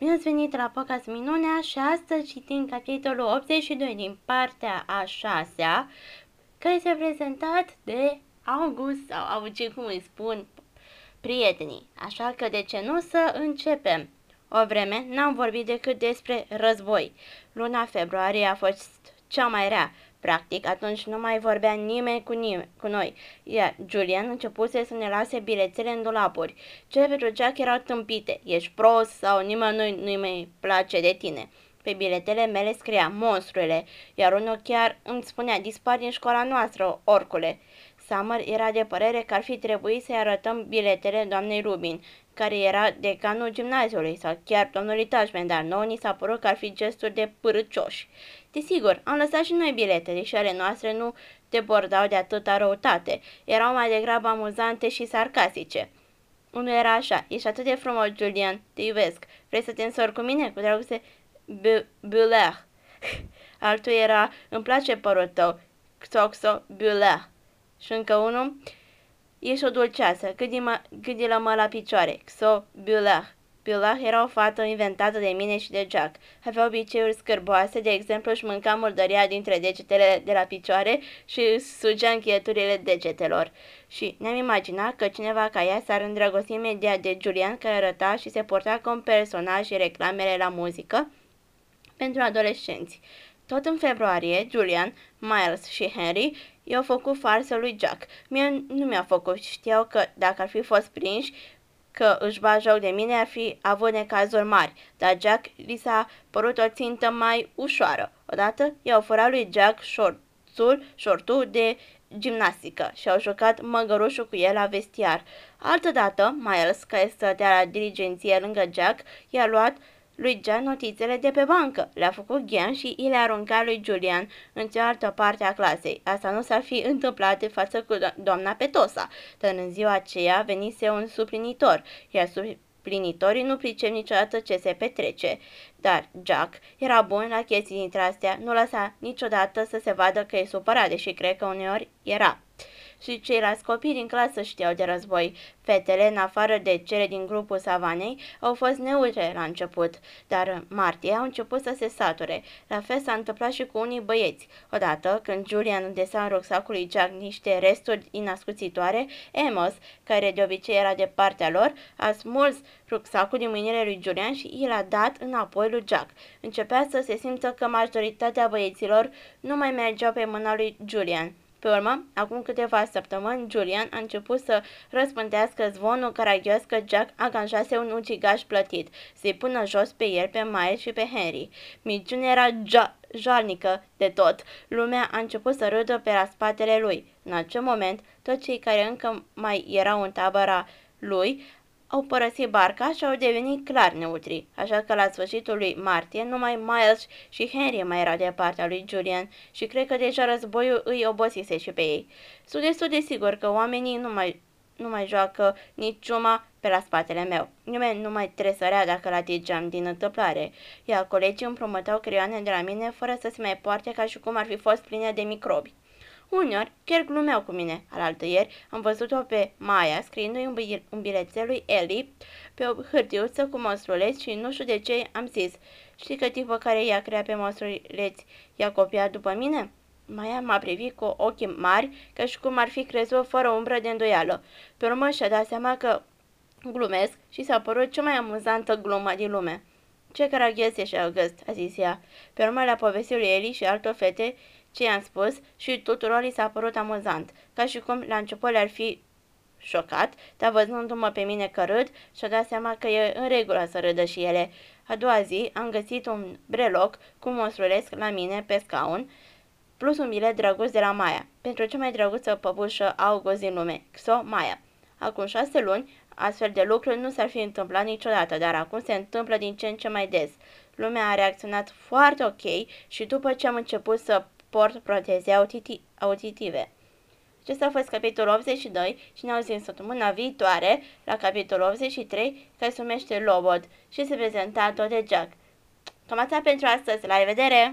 Bine ați venit la Podcast Minunea și astăzi citim capitolul 82 din partea a șasea, care este prezentat de August sau Augi, cum îi spun prietenii. Așa că de ce nu să începem? O vreme n-am vorbit decât despre război. Luna februarie a fost cea mai rea. Practic, atunci nu mai vorbea nimeni cu, nimeni, cu noi, iar Julian începuse să ne lase bilețele în dulapuri. Cele pentru Jack erau tâmpite, ești prost sau nimănui nu-i mai place de tine. Pe biletele mele scria monstruele, iar unul chiar îmi spunea, dispar din școala noastră, orcule. Summer era de părere că ar fi trebuit să-i arătăm biletele doamnei Rubin, care era decanul gimnaziului, sau chiar domnului Tajmen, dar nouă ni s-a părut că ar fi gesturi de pârâcioși. Desigur, am lăsat și noi biletele și ale noastre nu debordau de atâta răutate. Erau mai degrabă amuzante și sarcastice. Unul era așa, ești atât de frumos, Julian, te iubesc. Vrei să te însori cu mine? Cu dragoste, Buller. Altul era, îmi place părul tău, Xoxo Buller. Și încă unul, ești o dulceață, gâdi-l mă la picioare, Xo Buller. Beulah era o fată inventată de mine și de Jack. Avea obiceiuri scârboase, de exemplu își mânca murdăria dintre degetele de la picioare și își sugea încheieturile degetelor. Și ne-am imaginat că cineva ca ea s-ar îndrăgosti imediat de Julian, care arăta și se porta ca un personaj și reclamele la muzică pentru adolescenți. Tot în februarie, Julian, Miles și Henry i-au făcut farsă lui Jack. Mie nu mi-a făcut, știau că dacă ar fi fost prinși, că își ba joc de mine ar fi avut necazuri mari, dar Jack li s-a părut o țintă mai ușoară. Odată i-au furat lui Jack șorțul, șortul de gimnastică și au jucat măgărușul cu el la vestiar. Altădată, Miles, care stătea la diligenție lângă Jack, i-a luat lui Jan notițele de pe bancă, le-a făcut ghean și i le-a aruncat lui Julian în cealaltă parte a clasei. Asta nu s-ar fi întâmplat de față cu do- doamna Petosa, dar în ziua aceea venise un suplinitor, iar suplinitorii nu pricep niciodată ce se petrece. Dar Jack era bun la chestii dintre astea, nu lăsa niciodată să se vadă că e supărat, deși cred că uneori era și ceilalți copii din clasă știau de război. Fetele, în afară de cele din grupul savanei, au fost neutre la început, dar în martie au început să se sature. La fel s-a întâmplat și cu unii băieți. Odată, când Julian desa în rucsacul lui Jack niște resturi inascuțitoare, Amos, care de obicei era de partea lor, a smuls rucsacul din mâinile lui Julian și i l-a dat înapoi lui Jack. Începea să se simtă că majoritatea băieților nu mai mergeau pe mâna lui Julian. Pe urmă, acum câteva săptămâni, Julian a început să răspândească zvonul caragios că Jack aganjase un ucigaș plătit, să-i pună jos pe el, pe Miles și pe Henry. Miciune era ja- jalnică de tot. Lumea a început să râdă pe la spatele lui. În acel moment, toți cei care încă mai erau în tabăra lui au părăsit barca și au devenit clar neutri, așa că la sfârșitul lui martie numai Miles și Henry mai erau de partea lui Julian și cred că deja războiul îi obosise și pe ei. Sunt destul de sigur că oamenii nu mai, nu mai joacă nici ciuma pe la spatele meu. Nimeni nu mai tresărea dacă la digeam din întâmplare, iar colegii împrumătau creioane de la mine fără să se mai poarte ca și cum ar fi fost pline de microbi. Uneori, chiar glumeau cu mine. Alaltă ieri am văzut-o pe Maia scriindu-i un, bil- un bilețel lui Eli pe o hârtiuță cu monstruleți și nu știu de ce am zis. Știi că tipul care i-a creat pe monstruleți i-a copiat după mine? Maia m-a privit cu ochi mari, ca și cum ar fi crezut fără umbră de îndoială. Pe urmă și-a dat seama că glumesc și s-a părut cea mai amuzantă glumă din lume. Ce caraghez ești, August, a zis ea. Pe urmă le-a povestit lui Eli și altor fete ce i-am spus și tuturor li s-a părut amuzant, ca și cum la început le-ar fi șocat, dar văzându-mă pe mine că râd, și-a dat seama că e în regulă să râdă și ele. A doua zi am găsit un breloc cu monstrulesc la mine pe scaun, plus un bilet drăguț de la Maia, pentru cea mai drăguță păpușă August din lume, Xo Maia. Acum șase luni, astfel de lucruri nu s-ar fi întâmplat niciodată, dar acum se întâmplă din ce în ce mai des. Lumea a reacționat foarte ok și după ce am început să port proteze auditive. Acesta a fost capitolul 82 și ne auzim săptămâna viitoare la capitolul 83 care se numește Lobot și se prezenta tot de Jack. Cam atât pentru astăzi. La revedere!